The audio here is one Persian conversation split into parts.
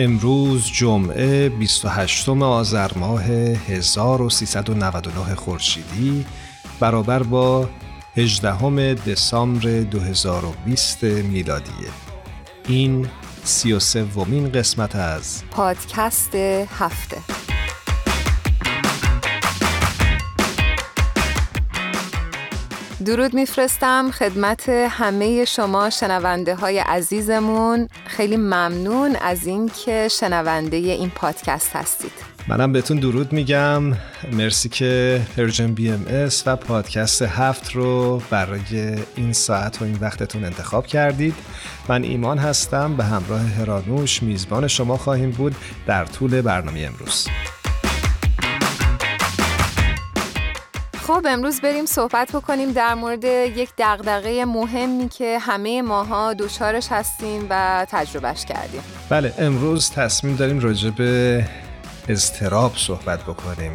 امروز جمعه 28 آذر ماه 1399 خورشیدی برابر با 18 دسامبر 2020 میلادیه این 33 ومین قسمت از پادکست هفته. درود میفرستم خدمت همه شما شنونده های عزیزمون. خیلی ممنون از اینکه شنونده این پادکست هستید. منم بهتون درود میگم. مرسی که Persian BMS و پادکست هفت رو برای این ساعت و این وقتتون انتخاب کردید. من ایمان هستم. به همراه هرانوش میزبان شما خواهیم بود در طول برنامه امروز. خب امروز بریم صحبت بکنیم در مورد یک دغدغه مهمی که همه ماها دچارش هستیم و تجربهش کردیم. بله امروز تصمیم داریم راجع به اضطراب صحبت بکنیم.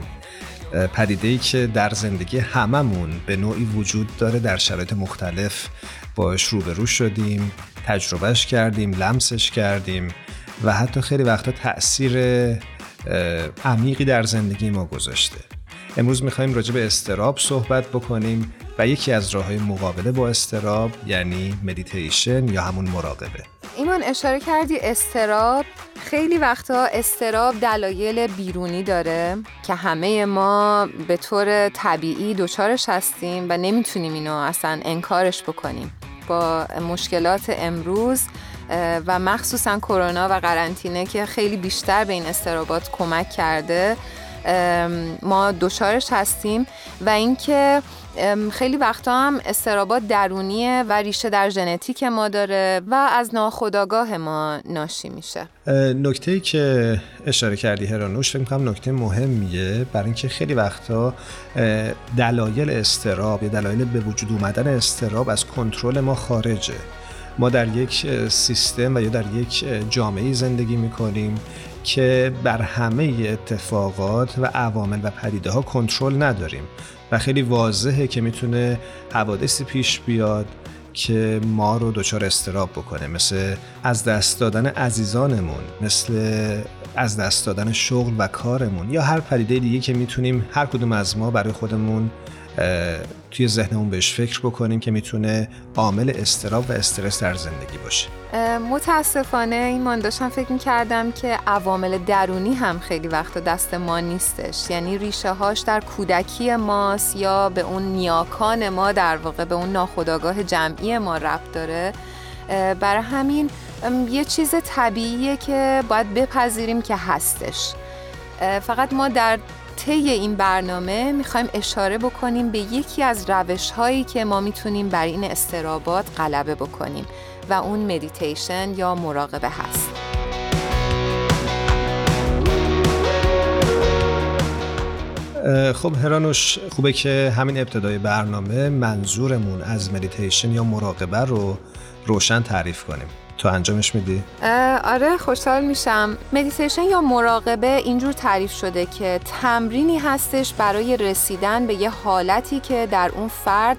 پدیده ای که در زندگی هممون به نوعی وجود داره در شرایط مختلف. باش روبرو شدیم تجربهش کردیم لمسش کردیم و حتی خیلی وقتا تاثیر عمیقی در زندگی ما گذاشته. امروز می‌خوایم راجع به استراب صحبت بکنیم و یکی از راه های مقابله با استراب یعنی مدیتیشن یا همون مراقبه. ایمان اشاره کردی استراب. خیلی وقتا استراب دلایل بیرونی داره که همه ما به طور طبیعی دچارش هستیم و نمی‌تونیم اینو اصلا انکارش بکنیم. با مشکلات امروز و مخصوصا کرونا و قرنطینه که خیلی بیشتر به این استرابات کمک کرده ما دچارش هستیم و اینکه خیلی وقتا هم استرابات درونیه و ریشه در ژنتیک ما داره و از ناخودآگاه ما ناشی میشه. نکته که اشاره کردی هرانوش فکر می‌کنم نکته مهمیه برای اینکه خیلی وقتا دلایل استراب یا دلایل به وجود اومدن استراب از کنترل ما خارجه. ما در یک سیستم و یا در یک جامعه زندگی می‌کنیم. که بر همه اتفاقات و عوامل و پدیده ها کنترل نداریم و خیلی واضحه که می‌تونه حوادثی پیش بیاد که ما رو دچار استراب بکنه مثل از دست دادن عزیزانمون مثل از دست دادن شغل و کارمون یا هر پدیده دیگه که می‌تونیم هر کدوم از ما برای خودمون توی ذهنمون بهش فکر بکنیم که می‌تونه عامل استراب و استرس در زندگی باشه. متاسفانه این من داشتم فکر می‌کردم که عوامل درونی هم خیلی وقتا دست ما نیستش. یعنی ریشه هاش در کودکی ماست یا به اون نیاکان ما در واقع به اون ناخودآگاه جمعی ما ربط داره. برای همین یه چیز طبیعیه که باید بپذیریم که هستش. فقط ما در طی این برنامه می‌خوایم اشاره بکنیم به یکی از روش هایی که ما می‌تونیم بر این اضطرابات غلبه بکنیم و اون مدیتیشن یا مراقبه هست. خب هرانوش خوبه که همین ابتدای برنامه منظورمون از مدیتیشن یا مراقبه رو روشن تعریف کنیم. تو انجامش میدی؟ آره خوشحال میشم مدیتیشن یا مراقبه اینجور تعریف شده که تمرینی هستش برای رسیدن به یه حالتی که در اون فرد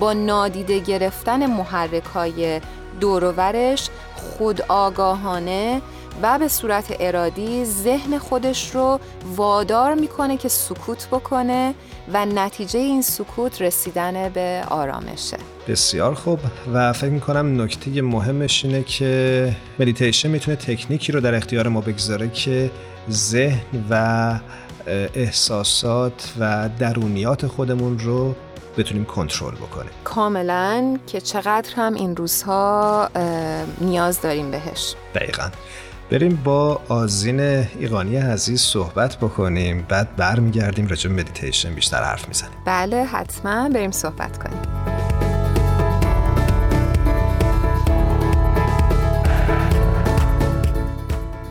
با نادیده گرفتن محرک های دورورش خود آگاهانه و به صورت ارادی ذهن خودش رو وادار می‌کنه که سکوت بکنه و نتیجه این سکوت رسیدن به آرامشه. بسیار خوب و فکر می‌کنم نکته مهمش اینه که مدیتیشن می‌تونه تکنیکی رو در اختیار ما بگذاره که ذهن و احساسات و درونیات خودمون رو بتونیم کنترل بکنیم کاملا که چقدر هم این روزها نیاز داریم بهش. دقیقا. بریم با آزین ایقانی عزیز صحبت بکنیم. بعد برمیگردیم راجع به مدیتیشن بیشتر حرف می‌زنیم. بله حتما بریم صحبت کنیم.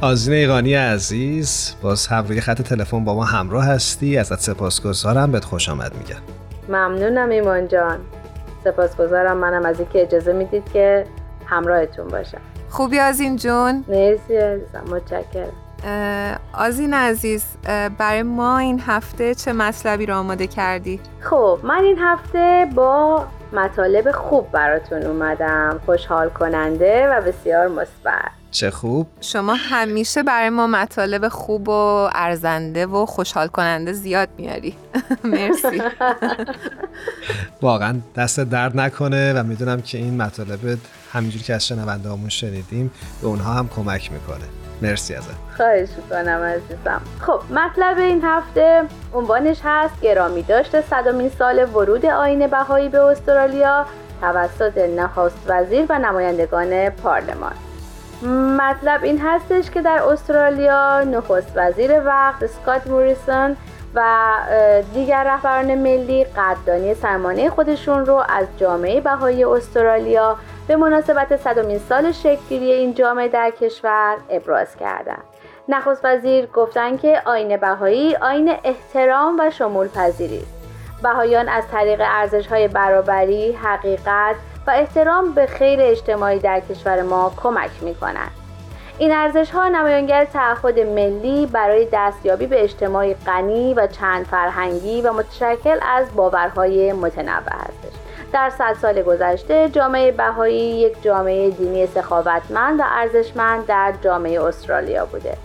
آزین ایقانی عزیز باز هم روی خط تلفن با ما همراه هستی. ازت سپاسگزارم. بهت خوش آمد میگم. ممنونم ایمان جان. سپاسگزارم منم از اینکه اجازه می‌دید که همراهتون باشم. خوبی آزین جون؟ مرسی عزیزم متشکرم. آزین عزیز برای ما این هفته چه مطلبی رو آماده کردی؟ خب من این هفته با مطالب خوب براتون اومدم. خوشحال کننده و بسیار مثبت. چه خوب؟ شما همیشه برای ما مطالب خوب و ارزنده و خوشحال کننده زیاد میاری. مرسی. واقعا دست درد نکنه و می‌دونم که این مطالب همینجور که از شنونده همون شنیدیم به اونها هم کمک می‌کنه. مرسی ازت. خواهش می‌کنم عزیزم. خب مطلب این هفته عنوانش هست گرامی داشته صدامین سال ورود آین بهایی به استرالیا توسط نخست وزیر و نمایندگان پارلمان. مطلب این هستش که در استرالیا نخست وزیر وقت سکات موریسون و دیگر رهبران ملی قدردانی سرمانه خودشون رو از جامعه بهایی استرالیا به مناسبت صدومین سال شکلگیری این جامعه در کشور ابراز کردند. نخست وزیر گفتن که آین بهایی آین احترام و شمول پذیری. بهایان از طریق ارزش های برابری، حقیقت و احترام به خیر اجتماعی در کشور ما کمک می کنند. این ارزش ها نمایانگر تعهد ملی برای دستیابی به اجتماعی غنی و چند فرهنگی و متشکل از باورهای متنوع هستش. در صد سال گذشته جامعه بهایی یک جامعه دینی سخاوتمند و ارزشمند در جامعه استرالیا بوده.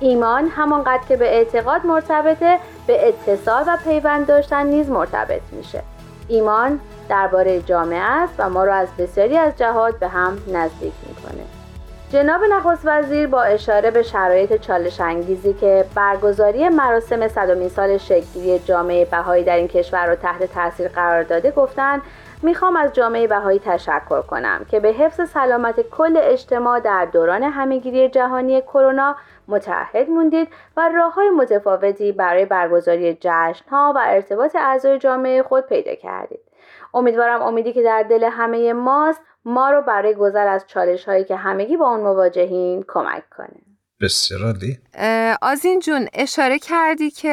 ایمان همانقدر که به اعتقاد مرتبطه به اتصال و پیوند داشتن نیز مرتبط میشه. ایمان درباره جامعه است و ما را از بسیاری از جهات به هم نزدیک می‌کنه جناب نخست وزیر با اشاره به شرایط چالش انگیزی که برگزاری مراسم صدومین سال شکلگیری جامعه بهایی در این کشور را تحت تاثیر قرار داده گفتند می‌خوام از جامعه بهایی تشکر کنم که به حفظ سلامت کل اجتماع در دوران همهگیری جهانی کرونا متحد موندید و راه های متفاوتی برای برگزاری جشن ها و ارتباط اعضای جامعه خود پیدا کردید. امیدوارم امیدی که در دل همه ماست. ما رو برای گذر از چالش هایی که همگی با اون مواجهیم کمک کنه. بسیار عالی. آزین جون اشاره کردی که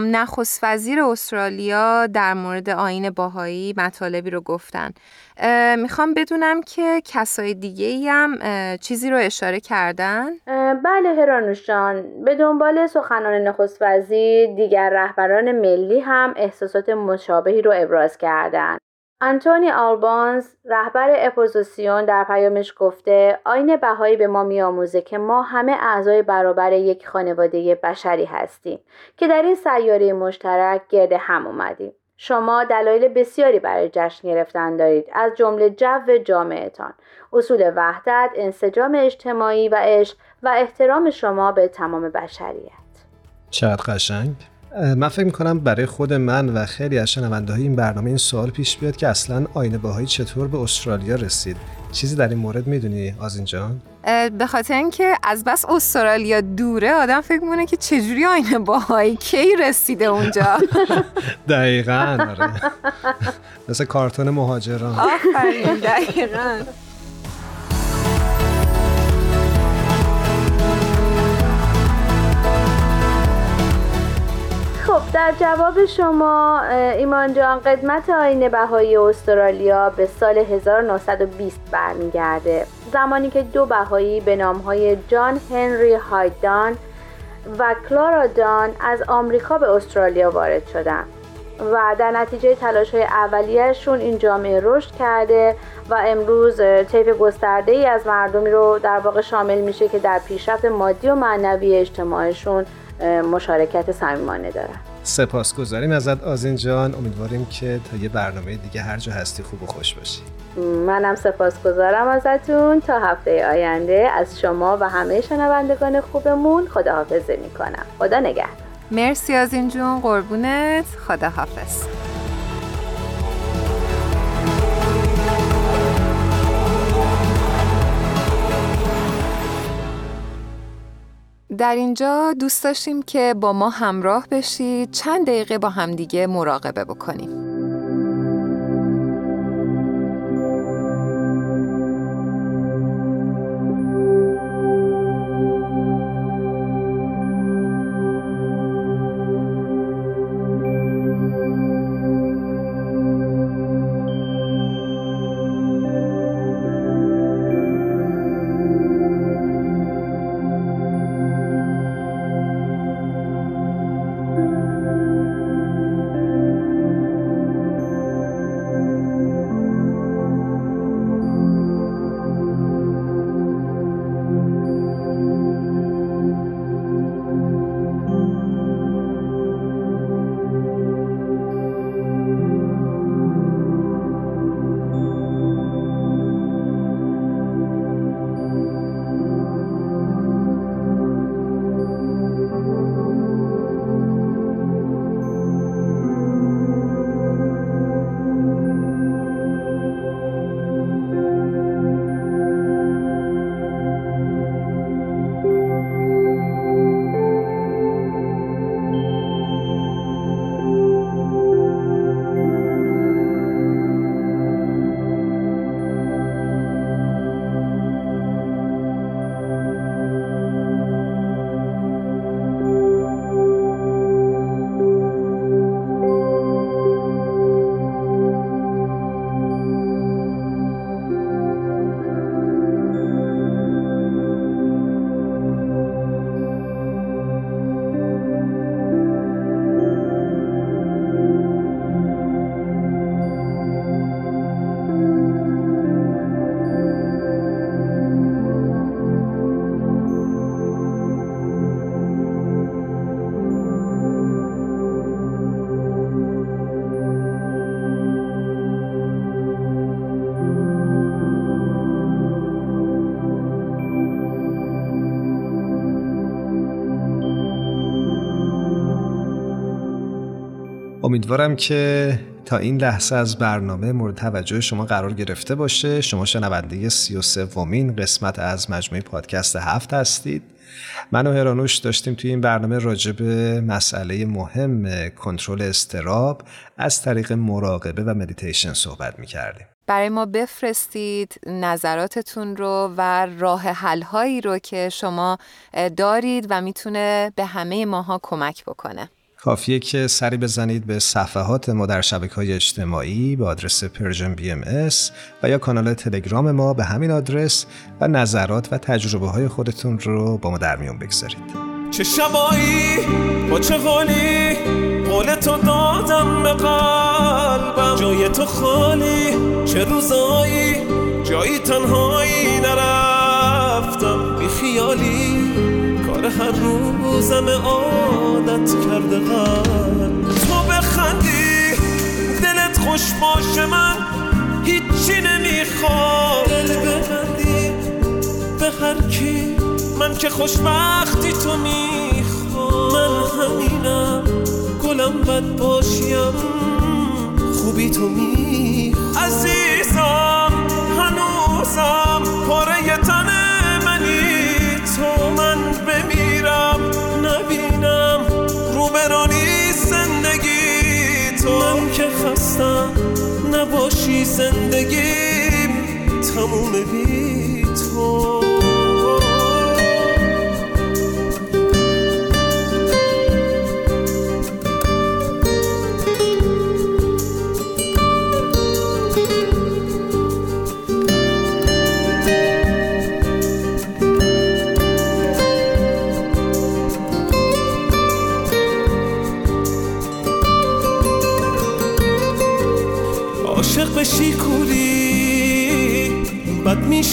نخست وزیر استرالیا در مورد آیین بهایی مطالبی رو گفتن. می‌خوام بدونم که کسای دیگه ای هم چیزی رو اشاره کردن؟ بله هرانوش جان. به دنبال سخنان نخست وزیر دیگر رهبران ملی هم احساسات مشابهی رو ابراز کردند آنتونی آلبانیز رهبر اپوزیسیون در پیامش گفته آیین بهایی به ما میآموزه که ما همه اعضای برابر یک خانواده بشری هستیم که در این سیاره مشترک گرد هم اومدیم. شما دلایل بسیاری برای جشن گرفتن دارید از جمله جو جامعتان اصول وحدت انسجام اجتماعی و عشق و احترام شما به تمام بشریت. چقدر قشنگ؟ من فکر می‌کنم برای خود من و خیلی از شنونده های این برنامه این سوال پیش بیاد که اصلا آینه باهایی چطور به استرالیا رسید. چیزی در این مورد می‌دونی آزین جان؟ به خاطر اینکه از بس استرالیا دوره آدم فکر می‌کنه که چجوری آینه باهایی کی رسیده اونجا؟ دقیقا آره. مثل کارتون مهاجران. آفرین دقیقا. خب در جواب شما ایمان جان قدمت آین بهایی استرالیا به سال 1920 برمیگرده. زمانی که دو بهایی به نامهای جان هنری هایدان و کلارا دان از آمریکا به استرالیا وارد شدند و در نتیجه تلاش های اولیهشون این جامعه رشد کرده و امروز طیف گسترده ای از مردمی رو در واقع شامل میشه که در پیشرفت مادی و معنوی اجتماعشون مشارکت صمیمانه دارن. سپاسگزاریم ازت آزین جان. امیدواریم که تا یه برنامه دیگه هر جا هستی خوب و خوش باشی. منم سپاسگزارم ازتون. تا هفته آینده از شما و همه شنوندگان خوبمون خداحافظی می‌کنم. خدا نگهدار. مرسی از این جون. قربونت. خداحافظ. در اینجا دوست داشتیم که با ما همراه بشید چند دقیقه با همدیگه مراقبه بکنیم. امیدوارم که تا این لحظه از برنامه مورد توجه شما قرار گرفته باشه شما شنونده سی و قسمت از مجموعه پادکست هفت هستید من و هرانوش داشتیم توی این برنامه راجع به مسئله مهم کنترل استراب از طریق مراقبه و مدیتیشن صحبت می کردیم. برای ما بفرستید نظراتتون رو و راه حل رو که شما دارید و می‌تونه به همه ماها کمک بکنه. کافیه که سری بزنید به صفحات ما در شبکه های اجتماعی به آدرس Persian BM و یا کانال تلگرام ما به همین آدرس و نظرات و تجربه های خودتون رو با ما در میون بگذارید. چه شبایی با چه حالی قولتو دادم به قلبم. جای تو خالی چه روزایی؟ جایی تنهایی نرفتم. بی خیالی. کار هر روزم عادت کرده قلب تو بخندی دلت خوش باشه من هیچی نمی‌خوام. دل ببندی به هر کی من که خوشبختی تو می‌خوام. من همینم گلم بد باشیم خوبی تو می‌خوام. عزیزم هنوزم که خستم نباشی زندگیم تموم بی تو.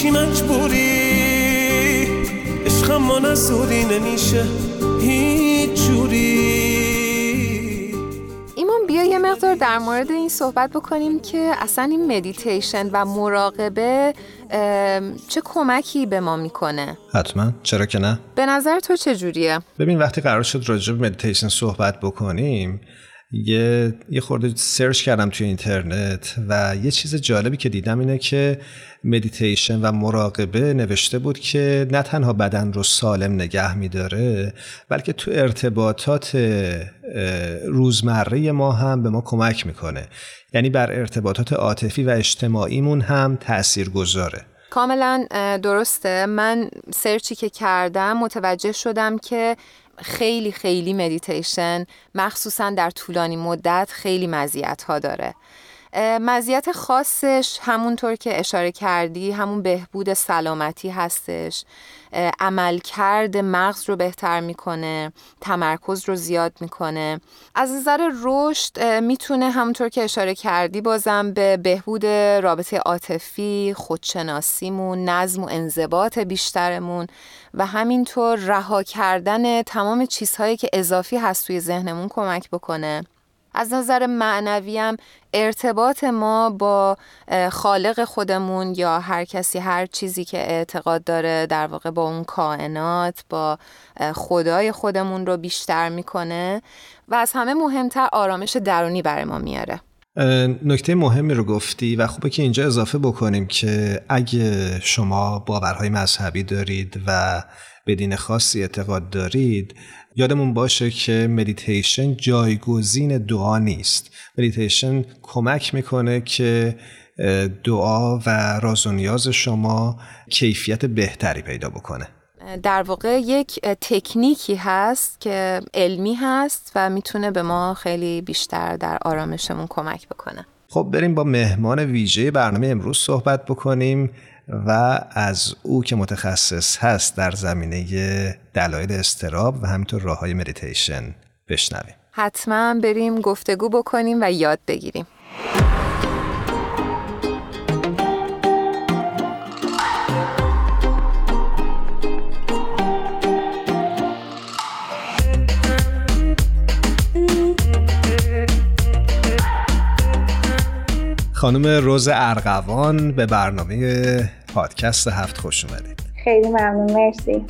میشی مجبوری. عشق ما نسوری نمیشه هیچ جوری. ایمان بیا یه مقدار در مورد این صحبت بکنیم که اصلا این مدیتیشن و مراقبه چه کمکی به ما می‌کنه؟ حتما. چرا که نه؟ به نظر تو چجوریه ببین وقتی قرار شد راجع به مدیتیشن صحبت بکنیم یه یه خورده search کردم توی اینترنت و یه چیز جالبی که دیدم اینه که مدیتیشن و مراقبه نوشته بود که نه تنها بدن رو سالم نگه میداره بلکه تو ارتباطات روزمره ما هم به ما کمک می‌کنه. یعنی بر ارتباطات عاطفی و اجتماعیمون هم تأثیر گذاره. کاملا درسته. من search ی که کردم متوجه شدم که خیلی خیلی مدیتیشن مخصوصا در طولانی مدت خیلی مزیت ها داره. مزیت خاصش همونطور که اشاره کردی همون بهبود سلامتی هستش. عملکرد مغز رو بهتر می‌کنه تمرکز رو زیاد می‌کنه. از نظر رشد می‌تونه همونطور که اشاره کردی بازم به بهبود رابطه عاطفی خودشناسیمون نظم و انضباط بیشترمون و همینطور رها کردن تمام چیزهایی که اضافی هست توی ذهنمون کمک بکنه. از نظر معنوی هم ارتباط ما با خالق خودمون یا هر کسی هر چیزی که اعتقاد داره در واقع با اون کائنات با خدای خودمون رو بیشتر می‌کنه و از همه مهمتر آرامش درونی برای ما میاره. نکته مهمی رو گفتی و خوبه که اینجا اضافه بکنیم که اگه شما باورهای مذهبی دارید و به دین خاصی اعتقاد دارید یادمون باشه که مدیتیشن جایگزین دعا نیست. مدیتیشن کمک می‌کنه که دعا و راز و نیاز شما کیفیت بهتری پیدا بکنه. در واقع یک تکنیکی هست که علمی هست و می‌تونه به ما خیلی بیشتر در آرامشمون کمک بکنه. خب بریم با مهمان ویژه برنامه امروز صحبت بکنیم و از او که متخصص هست در زمینه دلایل اضطراب و همینطور راه های مدیتیشن بشنویم. حتما بریم گفتگو بکنیم و یاد بگیریم. خانم روز ارغوان به برنامه پادکست هفت خوش اومدید. خیلی ممنون مرسی.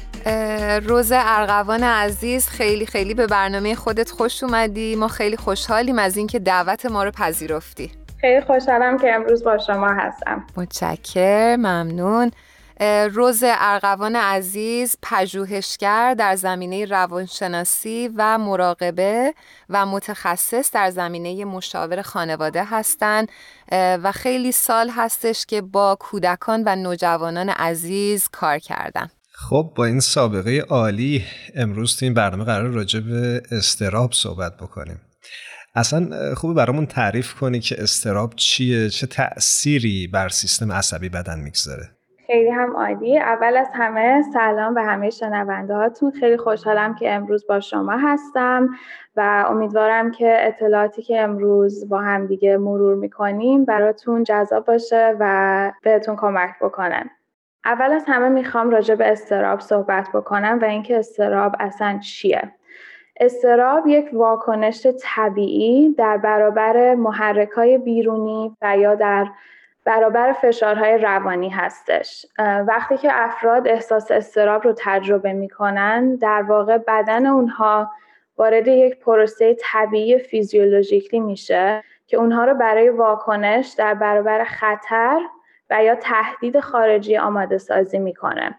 روز ارغوان عزیز خیلی خیلی به برنامه خودت خوش اومدی. ما خیلی خوشحالیم از اینکه دعوت ما رو پذیرفتی. خیلی خوشحالم که امروز با شما هستم. متشکر ممنون. روز ارغوان عزیز پژوهشگر در زمینه روانشناسی و مراقبه و متخصص در زمینه مشاور خانواده هستند و خیلی سال هستش که با کودکان و نوجوانان عزیز کار کردن. خب با این سابقه عالی امروز تو این برنامه قرار راجع به استراب صحبت بکنیم. اصلا خوبه برامون تعریف کنی که استراب چیه؟ چه تأثیری بر سیستم عصبی بدن می‌گذاره؟ خیلی هم عالی. اول از همه سلام به همه شنونده هاتون خیلی خوشحالم که امروز با شما هستم و امیدوارم که اطلاعاتی که امروز با هم دیگه مرور می‌کنیم براتون جذاب باشه و بهتون کمک بکنن اول از همه می‌خوام راجع به استراب صحبت بکنم و اینکه استراب اصلا چیه. استراب یک واکنش طبیعی در برابر محرکای بیرونی و یا در برابر فشارهای روانی هستش. وقتی که افراد احساس استراب رو تجربه می‌کنن در واقع بدن اونها وارد یک پروسه طبیعی فیزیولوژیکلی میشه که اونها رو برای واکنش در برابر خطر و یا تهدید خارجی آماده سازی می‌کنه.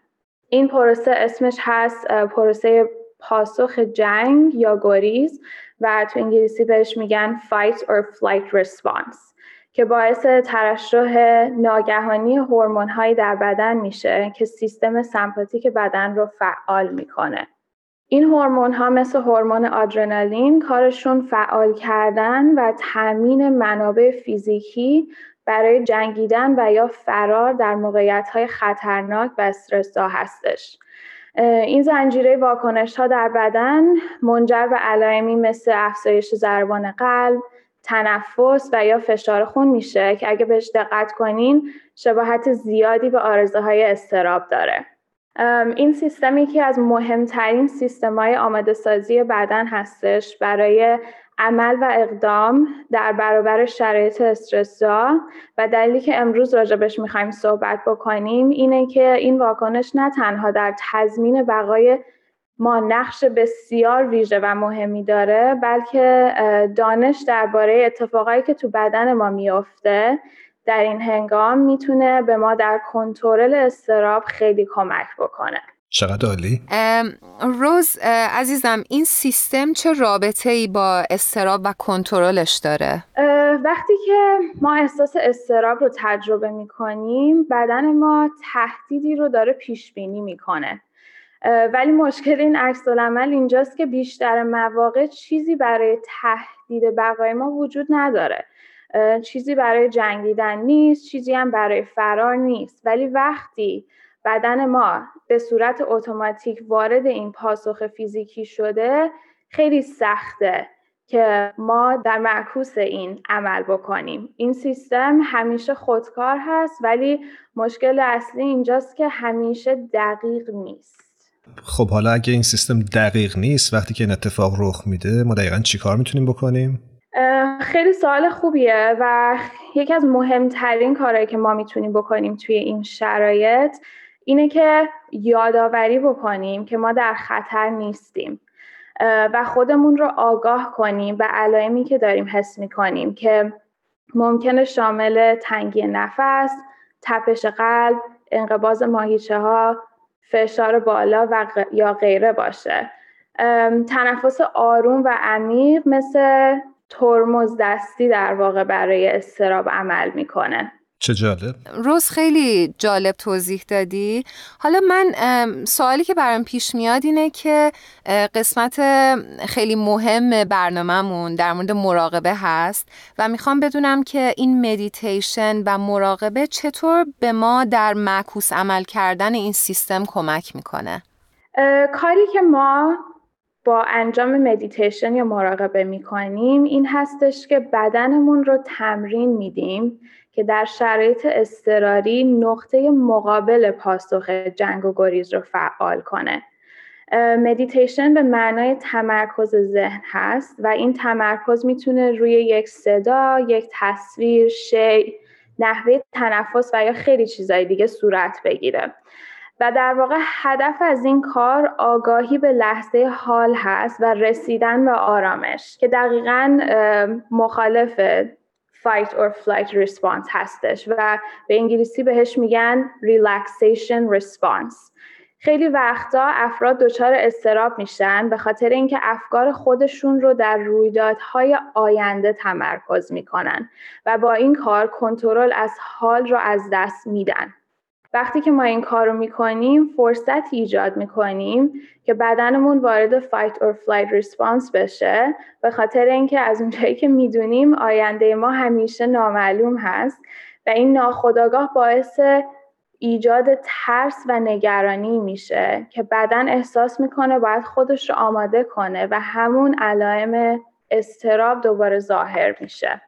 این پروسه اسمش هست پروسه پاسخ جنگ یا گریز و تو انگلیسی بهش میگن fight or flight response. که باعث ترشح ناگهانی هورمون‌هایی در بدن میشه که سیستم سمپاتیک بدن رو فعال می‌کنه. این هورمون ها مثل هورمون آدرنالین کارشون فعال کردن و تامین منابع فیزیکی برای جنگیدن و یا فرار در موقعیت های خطرناک و استرسا هستش. این زنجیره واکنش ها در بدن منجر به علائمی مثل افزایش ضربان قلب، تنفس و یا فشار خون میشه که اگه بهش دقت کنین شباهت زیادی به آرزوهای استراب داره. این سیستم یکی از مهمترین سیستم های آماده سازی بدن هستش. برای عمل و اقدام در برابر شرایط استرسا و دلیلی که امروز راجبش می‌خوایم صحبت بکنیم اینه که این واکنش نه تنها در تضمین بقای ما نقش بسیار ویژه و مهمی داره بلکه دانش درباره اتفاقایی که تو بدن ما میافته در این هنگام می‌تونه به ما در کنترل استراب خیلی کمک بکنه. چقدر عالی؟ روز عزیزم این سیستم چه رابطه ای با استراب و کنترلش داره؟ وقتی که ما احساس استراب رو تجربه می‌کنیم بدن ما تهدیدی رو داره پیش بینی می‌کنه. ولی مشکل این عکس العمل اینجاست که بیشتر مواقع چیزی برای تهدید بقای ما وجود نداره. چیزی برای جنگیدن نیست چیزی هم برای فرار نیست. ولی وقتی بدن ما به صورت اتوماتیک وارد این پاسخ فیزیکی شده خیلی سخته که ما در معکوس این عمل بکنیم. این سیستم همیشه خودکار هست ولی مشکل اصلی اینجاست که همیشه دقیق نیست. خب حالا اگه این سیستم دقیق نیست وقتی که این اتفاق رخ میده ما دقیقا چی کار می‌تونیم بکنیم؟ خیلی سوال خوبیه و یکی از مهمترین کارهایی که ما می‌تونیم بکنیم توی این شرایط اینه که یادآوری بکنیم که ما در خطر نیستیم و خودمون رو آگاه کنیم به علائمی که داریم حس می‌کنیم که ممکنه شامل تنگی نفس، تپش قلب، انقباز ماهیچه ها، فشار بالا و یا غیره باشه. تنفس آروم و عمیق مثل ترمز دستی در واقع برای استراب عمل می‌کنه. چه جالب؟ روز خیلی جالب توضیح دادی. حالا من سوالی که برام پیش میاد اینه که قسمت خیلی مهم برنامهمون در مورد مراقبه هست و می‌خوام بدونم که این مدیتیشن و مراقبه چطور به ما در معکوس عمل کردن این سیستم کمک می‌کنه؟ کاری که ما با انجام مدیتیشن یا مراقبه می‌کنیم این هستش که بدنمون رو تمرین میدیم. که در شرایط اضطراری نقطه مقابل پاسخ جنگ و گریز رو فعال کنه. مدیتیشن به معنای تمرکز ذهن هست و این تمرکز می‌تونه روی یک صدا، یک تصویر، شی، نحوه تنفس و یا خیلی چیزای دیگه صورت بگیره. و در واقع هدف از این کار آگاهی به لحظه حال هست و رسیدن به آرامش که دقیقا مخالف fight or flight response هستش و به انگلیسی بهش میگن relaxation response. خیلی وقتا افراد دچار استراب میشن به خاطر اینکه افکار خودشون رو در رویدادهای آینده تمرکز می‌کنن و با این کار کنترل از حال رو از دست میدن. وقتی که ما این کار رو می‌کنیم فرصت ایجاد می‌کنیم که بدنمون وارد fight or flight response بشه. به خاطر اینکه از اونجایی که می‌دونیم آینده ما همیشه نامعلوم هست و این ناخودآگاه باعث ایجاد ترس و نگرانی میشه که بدن احساس می‌کنه باید خودش رو آماده کنه و همون علائم اضطراب دوباره ظاهر میشه.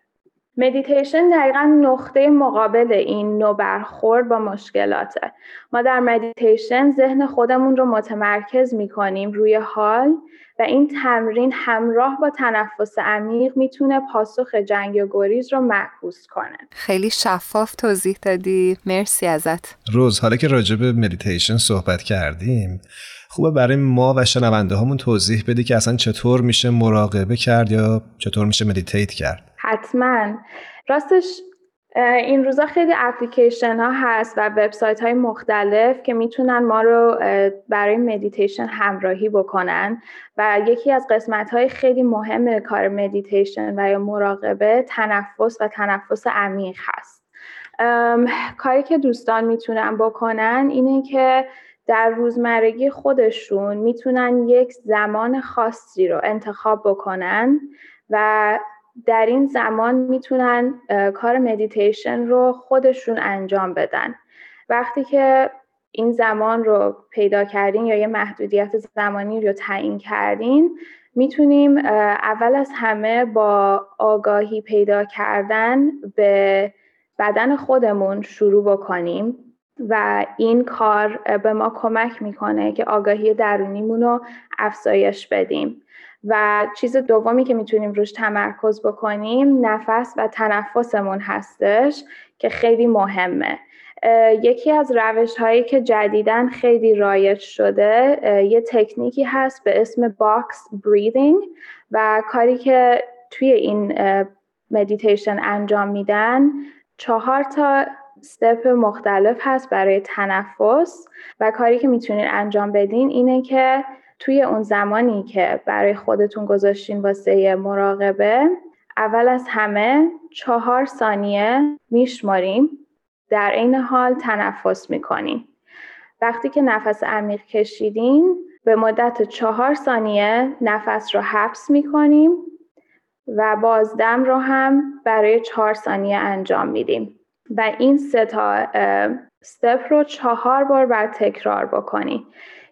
مدیتیشن دقیقا نقطه مقابل این نوع برخورد با مشکلاته. ما در مدیتیشن ذهن خودمون رو متمرکز می‌کنیم روی حال و این تمرین همراه با تنفس عمیق می‌تونه پاسخ جنگ و گریز رو معکوس کنه. خیلی شفاف توضیح دادی. مرسی ازت. رز حالا که راجع به مدیتیشن صحبت کردیم خوبه برای ما و شنونده هامون توضیح بدی که اصلا چطور میشه مراقبه کرد یا چطور میشه meditate کرد. حتما. راستش این روزا خیلی اپلیکیشن ها هست و وبسایت های مختلف که می‌تونن ما رو برای مدیتیشن همراهی بکنن و یکی از قسمت های خیلی مهم کار مدیتیشن و یا مراقبه تنفس و تنفس عمیق هست. کاری که دوستان می‌تونن بکنن اینه که در روزمرگی خودشون می‌تونن یک زمان خاصی رو انتخاب بکنن و در این زمان می‌تونن کار مدیتیشن رو خودشون انجام بدن. وقتی که این زمان رو پیدا کردین یا یه محدودیت زمانی رو تعیین کردین می‌تونیم اول از همه با آگاهی پیدا کردن به بدن خودمون شروع بکنیم و این کار به ما کمک می‌کنه که آگاهی درونیمون رو افزایش بدیم. و چیز دومی که می‌تونیم روش تمرکز بکنیم نفس و تنفسمون هستش که خیلی مهمه. یکی از روش هایی که جدیدا خیلی رایج شده یه تکنیکی هست به اسم box breathing و کاری که توی این مدیتیشن انجام میدن چهار تا step مختلف هست برای تنفس و کاری که می‌تونین انجام بدین اینه که توی اون زمانی که برای خودتون گذاشتین واسه مراقبه اول از همه چهار ثانیه میشماریم. در عین حال تنفس می‌کنیم وقتی که نفس عمیق کشیدین به مدت چهار ثانیه نفس رو حبس می‌کنیم و بازدم رو هم برای چهار ثانیه انجام میدیم. و این سه تا استپ رو چهار بار بعد تکرار بکنی.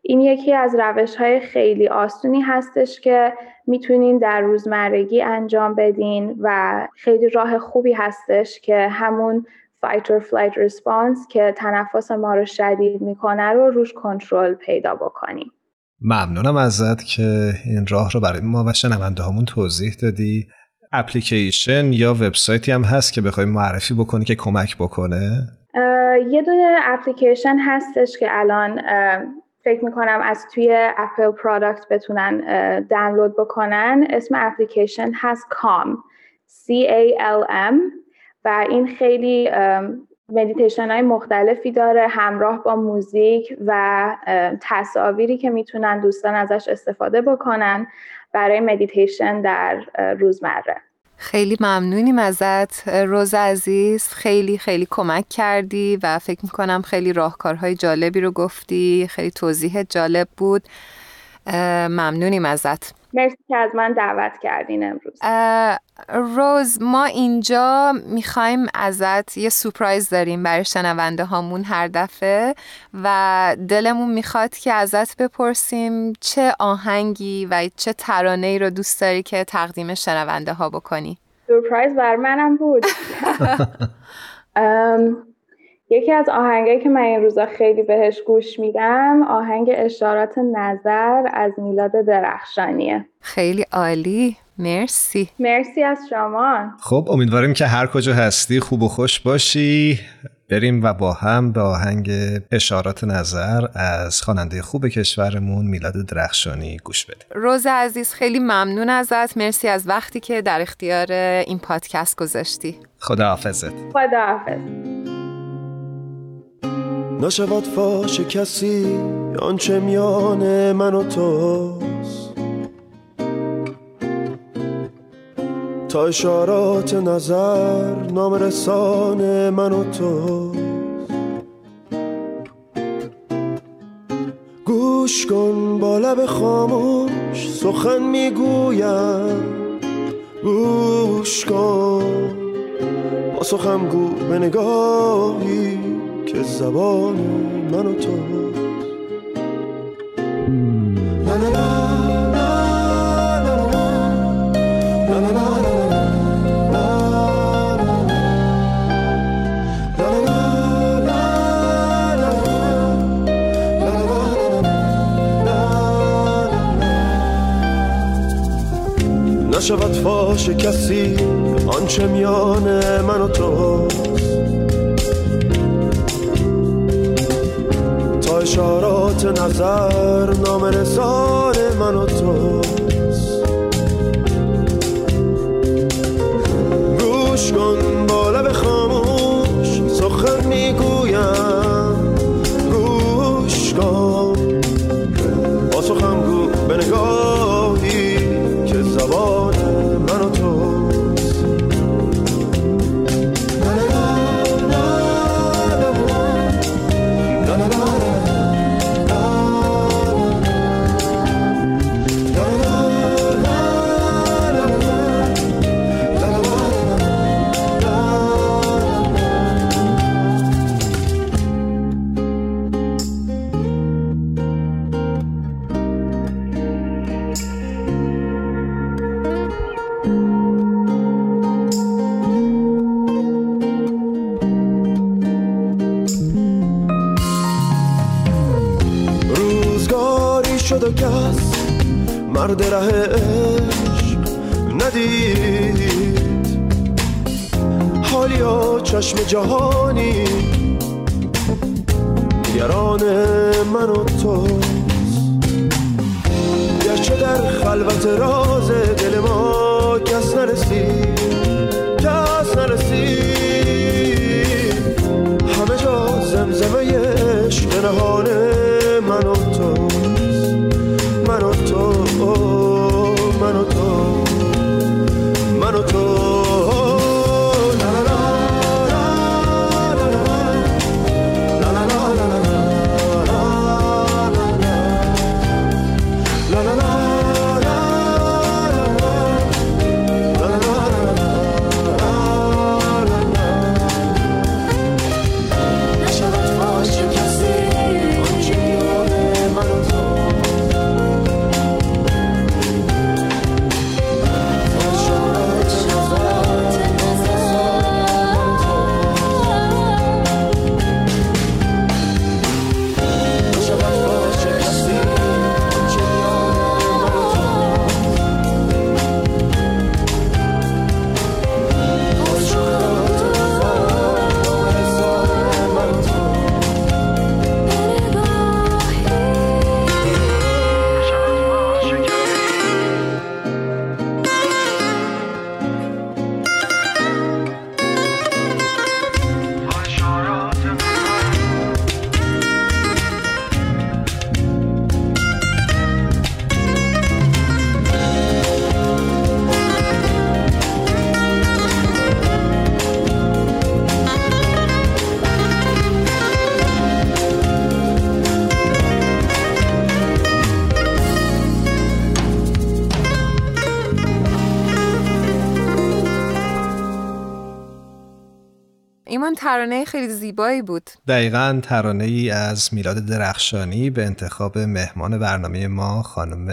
این یکی از روش های خیلی آسونی هستش که می‌تونین در روزمرگی انجام بدین و خیلی راه خوبی هستش که همون fight or flight response که تنفس ما رو شدید می‌کنه رو روش کنترل پیدا بکنیم ممنونم ازت که این راه رو برای ما و شنونده همون توضیح دادی. اپلیکیشن یا وبسایتی هم هست که بخوای معرفی بکنی که کمک بکنه؟ یه دونه اپلیکیشن هستش که الان فکر می‌کنم از توی Apple product بتونن دانلود بکنن. اسم اپلیکیشن هست Calm C A L M. و این خیلی مدیتیشن های مختلفی داره. همراه با موزیک و تصاویری که می‌تونن دوستان ازش استفاده بکنن برای مدیتیشن در روزمره. خیلی ممنونیم ازت. رز عزیز خیلی خیلی کمک کردی و فکر می‌کنم خیلی راهکارهای جالبی رو گفتی. خیلی توضیح جالب بود. ممنونیم ازت. مرسی که از من دعوت کردین امروز. رز ما اینجا می‌خوایم ازت یه surprise داریم برای شنونده هامون هر دفعه و دلمون می‌خواد که ازت بپرسیم چه آهنگی و چه ترانه ای رو دوست داری که تقدیم شنونده ها بکنی. سپرایز بر منم بود. یکی از آهنگایی که من این روزا خیلی بهش گوش میدم آهنگ اشارات نظر از میلاد درخشانیه. خیلی عالی. مرسی. مرسی از شما. خب امیدواریم که هر کجا هستی خوب و خوش باشی. بریم و با هم به آهنگ اشارات نظر از خواننده خوب کشورمون میلاد درخشانی گوش بدیم. روز عزیز خیلی ممنون ازت. مرسی از وقتی که در اختیار این پادکست گذاشتی. خدا حافظت خدا حافظ نشود فاش کسی آنچه میان من و توست. تا اشارات نظر نام رسان من و تو گوش کن با لب خاموش سخن می‌گویم. گوش کن با سخم گو به نگاهی. زبان من و تو نشود فاش کسی آنچه میان من و تو اشارات نظر نام رسان من و تو. مرد ره عشق ندید حالیا چشم جهانی نگران من و تو گرچه در خلوت راز دل ما ترانه خیلی زیبایی بود. دقیقا ترانه ای از میلاد درخشانی به انتخاب مهمان برنامه ما خانم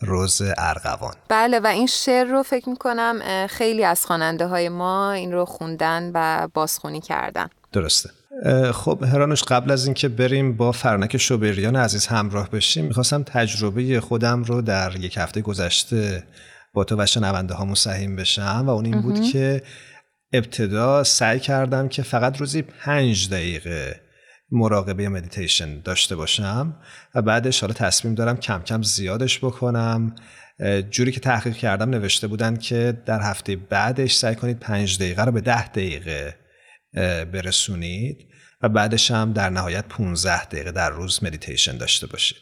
روز ارغوان. بله و این شعر رو فکر می‌کنم خیلی از خواننده های ما این رو خوندن و بازخونی کردن. درسته. خب هرانوش قبل از اینکه بریم با فرنک شوبریان عزیز همراه بشیم می‌خواستم تجربه خودم رو در یک هفته گذشته با تو و شنونده ها بشم و اون این بود که ابتدا سعی کردم که فقط روزی پنج دقیقه مراقبه مدیتیشن داشته باشم و بعدش حالا تصمیم دارم کم کم زیادش بکنم. جوری که تحقیق کردم نوشته بودن که در هفته بعدش سعی کنید پنج دقیقه رو به ده دقیقه برسونید و بعدش هم در نهایت 15 دقیقه در روز مدیتیشن داشته باشید.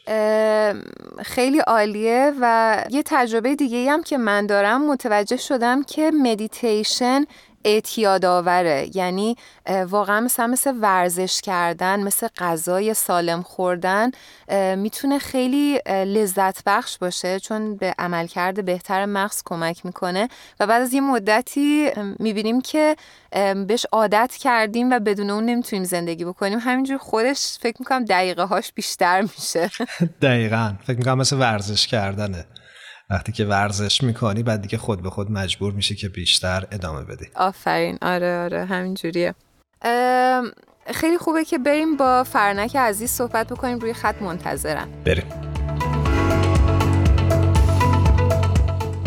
خیلی عالیه و یه تجربه دیگه هم که من دارم متوجه شدم که مدیتیشن اعتیاد آوره یعنی واقعا مثل مثل ورزش کردن مثل غذای سالم خوردن می‌تونه خیلی لذت بخش باشه چون به عملکرد بهتر مغز کمک می‌کنه. و بعد از یه مدتی می‌بینیم که بهش عادت کردیم و بدون اون نمی‌تونیم زندگی بکنیم. همینجور خودش فکر می‌کنم دقیقه هاش بیشتر میشه. دقیقا. فکر می‌کنم مثل ورزش کردنه. وقتی که ورزش می‌کنی بعد دیگه خود به خود مجبور میشه که بیشتر ادامه بدی. آفرین. آره آره. همینجوریه. خیلی خوبه که بریم با فرنک عزیز صحبت بکنیم. روی خط منتظرم. بریم.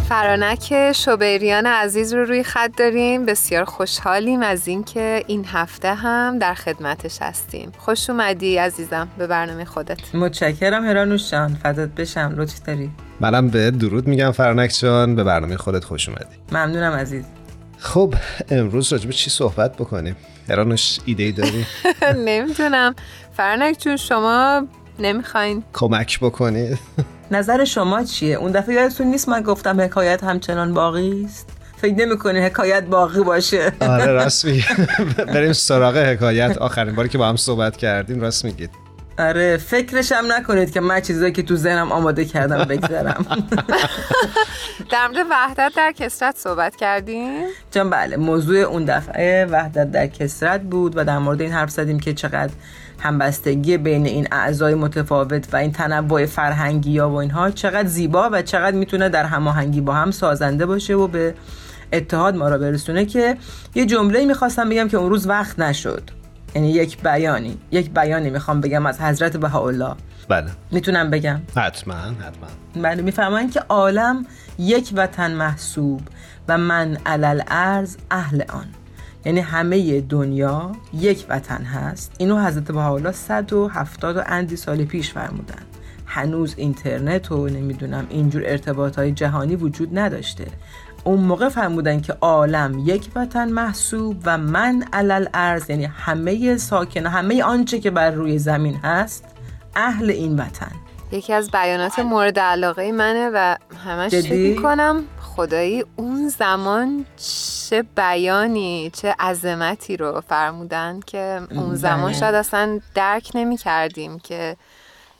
فرانک شوبریان عزیز رو روی خط داریم. بسیار خوشحالیم از اینکه این هفته هم در خدمتش هستیم. خوش اومدی عزیزم به برنامه خودت. متشکرم هرانوش جان. فدات بشم. لطف داری. منم به درود میگم فرنک جان به برنامه خودت خوش اومدی. ممنونم عزیز. خب امروز راجع به چی صحبت بکنیم؟ هرانوش ایده ای داری؟ نمی‌دونم. فرنک جون شما نمی‌خواین. کمک بکنید نظر شما چیه؟ اون دفعه یادتون نیست من گفتم حکایت همچنان باقی است؟ فکر نمی‌کنی حکایت باقی باشه؟ آره راست میگی. بریم سراغ حکایت. آخرین باری که با هم صحبت کردیم راست میگید. آره فکرش هم نکنید که من چیزایی که تو ذهنم آماده کردم بگذارم در مورد وحدت در کسرت صحبت کردیم؟ جان بله موضوع اون دفعه وحدت در کسرت بود و در مورد این حرف زدیم که چقدر همبستگی بین این اعضای متفاوت و این تنوع فرهنگی ها و اینها چقدر زیبا و چقدر می‌تونه در هماهنگی با هم سازنده باشه و به اتحاد ما را برسونه که یه جمله می‌خواستم بگم که اون روز وقت نشد. یعنی یک بیانی یک بیانی می‌خوام بگم از حضرت بهاءالله. بله. می‌تونم بگم؟ حتما حتما. بله می‌فهمن که عالم یک وطن محسوب و من علل ارز اهل آن. یعنی همه دنیا یک وطن هست. اینو حضرت بهاءالله 170 و اندی سال پیش فرمودن هنوز اینترنت و نمی‌دونم اینجور ارتباط های جهانی وجود نداشته. اون موقع فرمودن که عالم یک وطن محسوب و من علل ارز یعنی همه ساکن همه آنچه که بر روی زمین هست اهل این وطن. یکی از بیانات مورد علاقه منه و همش فکر می‌کنم خدایی اون زمان چه بیانی چه عظمتی رو فرمودن که اون زمان شاید اصلا درک نمی کردیم که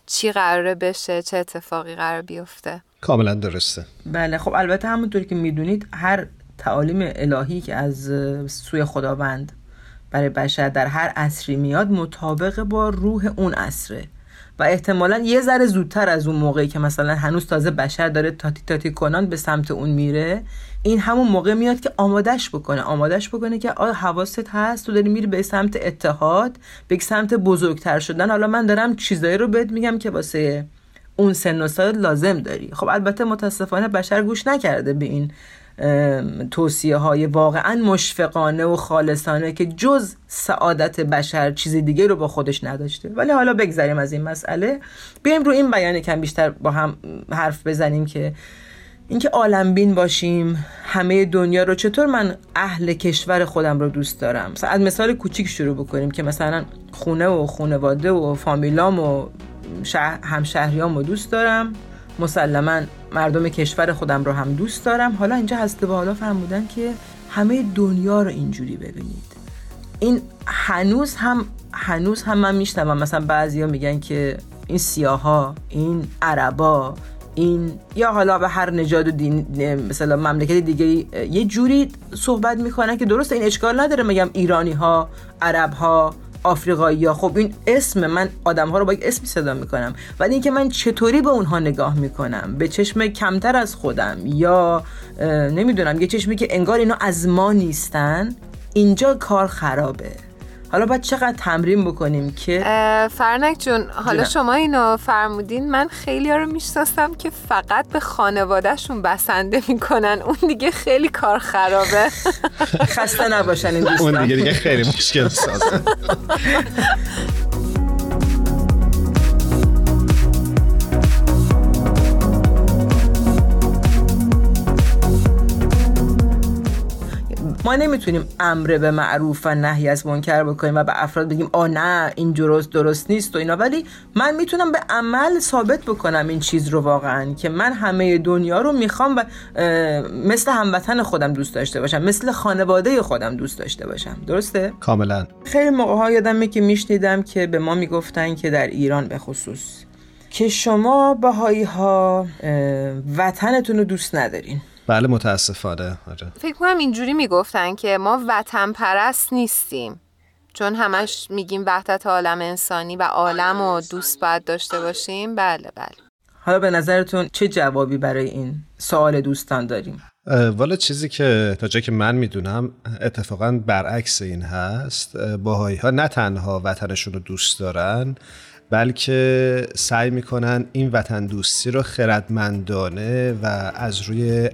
چی قراره بشه چه اتفاقی قرار بیفته. کاملا درسته. بله خب البته همونطوری که می‌دونید هر تعالیم الهی که از سوی خداوند برای بشر در هر عصری میاد مطابق با روح اون عصره. و احتمالا یه ذره زودتر از اون موقعی که مثلا هنوز تازه بشر داره تاتی تاتی کنان به سمت اون میره این همون موقع میاد که آمادش بکنه. آمادش بکنه که آیا حواست هست تو داری میری به سمت اتحاد به سمت بزرگتر شدن. حالا من دارم چیزایی رو بهت میگم که واسه اون سن و سال لازم داری. خب البته متاسفانه بشر گوش نکرده به این توصیه های واقعا مشفقانه و خالصانه که جز سعادت بشر چیز دیگه رو با خودش نداشته. ولی حالا بگذاریم از این مسئله. بیایم رو این بیان کم بیشتر با هم حرف بزنیم که اینکه عالم بین باشیم همه دنیا رو چطور من اهل کشور خودم رو دوست دارم؟ از مثال کوچیک شروع بکنیم که مثلا خونه و خونواده و فامیلام و همشهریام رو دوست دارم. مسلما مردم کشور خودم رو هم دوست دارم. حالا اینجا هسته به حالا فرمودن که همه دنیا رو اینجوری ببینید. این هنوز هم هنوز هم من میشنوم. مثلا بعضیا میگن که این سیاها این عربا این یا حالا به هر نژاد و دین مثلا مملکت دیگه یه جوری صحبت می‌کنن که درست این اشکال نداره. میگم ایرانی ها عرب ها آفریقایی ها خب این اسم من آدم ها رو با یک اسمی صدا می‌کنم. ولی اینکه من چطوری به اونها نگاه می‌کنم؟ به چشم کمتر از خودم یا نمی‌دونم یه چشمی که انگار اینا از ما نیستن اینجا کار خرابه. حالا باید چقدر تمرین بکنیم که فرنک جون حالا شما اینو فرمودین من خیلی ها رو می‌شناسم که فقط به خانوادهشون بسنده می‌کنن. اون دیگه خیلی کار خرابه. خسته نباشن این دوستان. اون دیگه دیگه خیلی مشکل سازه. ما نمی‌تونیم امر به معروف و نهی از منکر بکنیم و به افراد بگیم آ نه این درست درست نیست و اینا. ولی من می‌تونم به عمل ثابت بکنم این چیز رو واقعا که من همه دنیا رو می‌خوام و مثل هموطن خودم دوست داشته باشم مثل خانواده خودم دوست داشته باشم. درسته؟ کاملا. خیلی موقع ها یادمه که میشنیدم که به ما می‌گفتن که در ایران به خصوص که شما بهایی ها وطنتون رو دوست ندارین. بله متاسفانه آره. فکر کنم اینجوری می‌گفتن که ما وطن پرست نیستیم. چون همش میگیم وحدت عالم انسانی و عالم و دوست باید داشته باشیم. بله بله. حالا به نظرتون چه جوابی برای این سوال دوستان داریم؟ والا چیزی که تا جایی که من می‌دونم اتفاقا برعکس این هست. باهایی ها نه تنها وطنشون رو دوست دارن بلکه سعی می‌کنن این وطن دوستی رو خردمندانه و از روی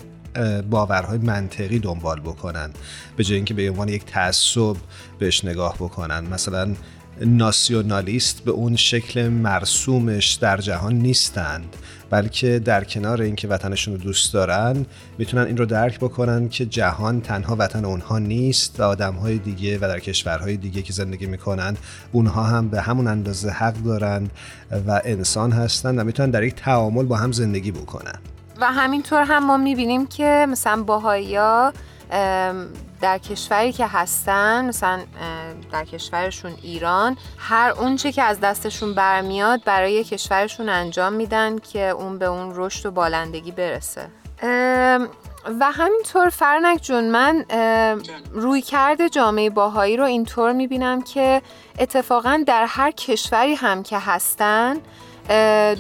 باورهای منطقی دنبال بکنن. به جای اینکه به عنوان یک تعصب بهش نگاه بکنن. مثلا ناسیونالیست به اون شکل مرسومش در جهان نیستند بلکه در کنار اینکه وطنشون رو دوست دارن می‌تونن این رو درک بکنن که جهان تنها وطن اونها نیست و آدمهای دیگه و در کشورهای دیگه که زندگی می‌کنن اونها هم به همون اندازه حق دارن و انسان هستن و می‌تونن در یک تعامل با هم زندگی بکنن. و همینطور هم ما می‌بینیم که مثلا باهایی در کشوری که هستن مثلا در کشورشون ایران هر اونچه که از دستشون برمیاد برای کشورشون انجام میدن که اون به اون رشد و بالندگی برسه. و همینطور فرنک جون من روی کرده جامعه باهایی رو اینطور می‌بینم که اتفاقا در هر کشوری هم که هستن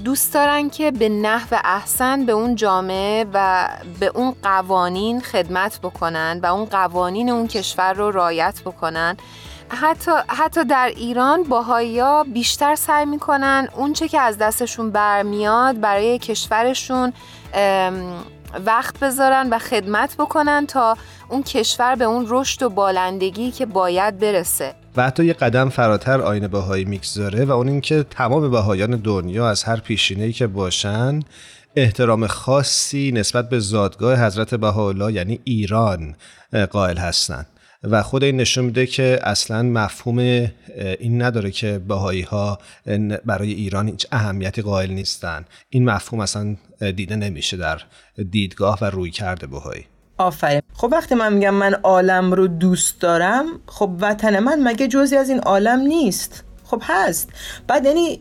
دوست دارن که به نحو احسن به اون جامعه و به اون قوانین خدمت بکنن و اون قوانین اون کشور رو رایت بکنن. حتی, حتی در ایران باهایی ها بیشتر سعی می‌کنن اونچه که از دستشون برمیاد برای کشورشون وقت بذارن و خدمت بکنن تا اون کشور به اون رشد و بالندگی که باید برسه. و حتی یه قدم فراتر آین بهایی می‌گذاره و اون اینکه تمام بهایان دنیا از هر پیشینه‌ای که باشن احترام خاصی نسبت به زادگاه حضرت بهاءالله یعنی ایران قائل هستند و خود این نشون میده که اصلا مفهوم این نداره که بهایی ها برای ایران هیچ اهمیتی قائل نیستن. این مفهوم اصلا دیده نمیشه در دیدگاه و روی کرده بهایی. آفرین. خب وقتی من میگم من عالم رو دوست دارم خب وطن من مگه جزی از این عالم نیست؟ خب هست. بعد یعنی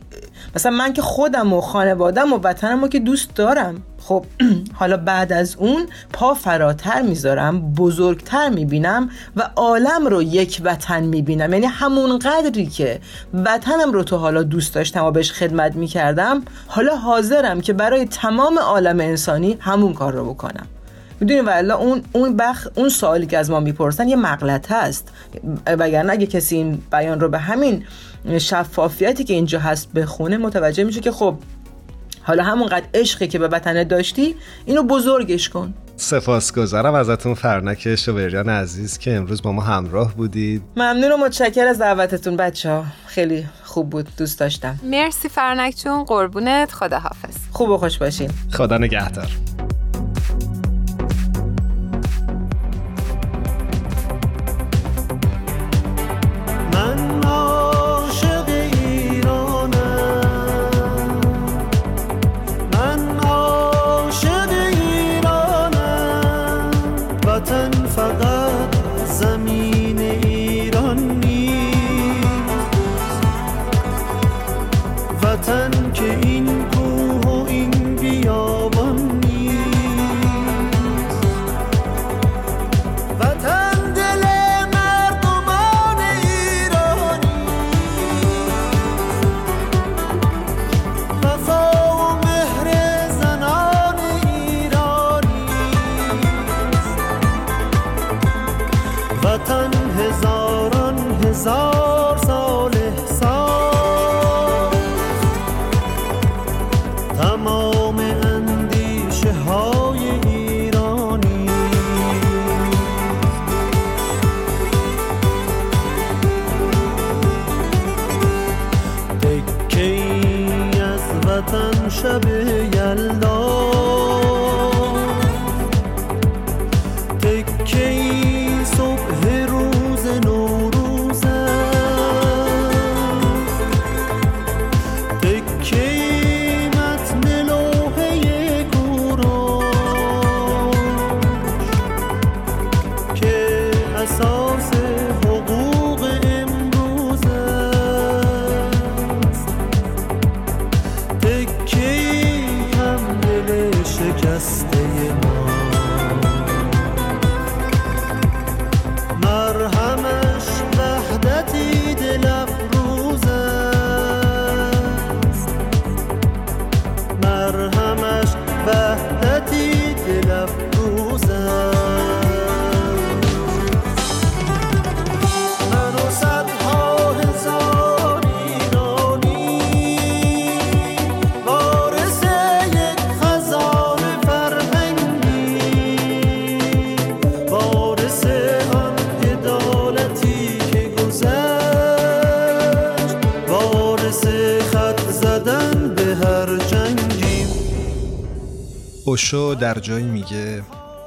مثلا من که خودم و خانوادم و وطنم رو که دوست دارم. خب حالا بعد از اون پا فراتر می‌ذارم بزرگتر می‌بینم و عالم رو یک وطن می‌بینم. یعنی همون قدری که وطنم رو تو حالا دوست داشتم و بهش خدمت می‌کردم حالا حاضرم که برای تمام عالم انسانی همون کار رو بکنم. می‌دونی والا اون اون بخ اون سوالی که از ما می‌پرسن یه مغلطه است وگرنه اگه کسی این بیان رو به همین شفافیتی که اینجا هست بخونه متوجه میشه که خب حالا همونقدر عشقی که به وطنت داشتی اینو بزرگش کن. سپاسگزارم ازتون فرنک شوبریان عزیز که امروز با ما همراه بودید. ممنون و متشکر از دعوتتون بچه ها خیلی خوب بود دوست داشتم. مرسی فرنک جون قربونت. خدا حافظ خوب و خوش باشین. خدا نگهدار. اوشو در جایی میگه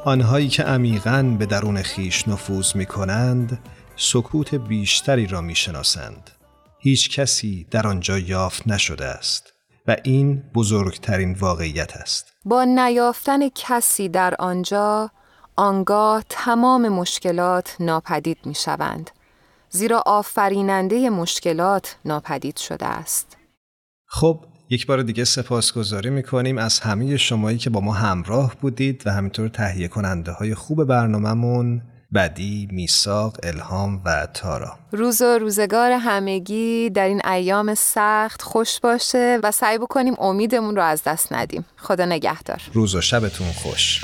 آنهایی که عمیقا به درون خیش نفوذ می کنند سکوت بیشتری را می شناسند. هیچ کسی در آنجا یافت نشده است و این بزرگترین واقعیت است. با نیافتن کسی در آنجا آنگاه تمام مشکلات ناپدید می شوند. زیرا آفریننده مشکلات ناپدید شده است. خب یک بار دیگه سپاسگزاری می‌کنیم از همه شمایی که با ما همراه بودید و همینطور تهیه کننده های خوب برنامهمون بدی، میساق، الهام و تارا. روز و روزگار همگی. در این ایام سخت خوش باشه و سعی بکنیم امیدمون رو از دست ندیم. خدا نگهدار. روز و شبتون خوش.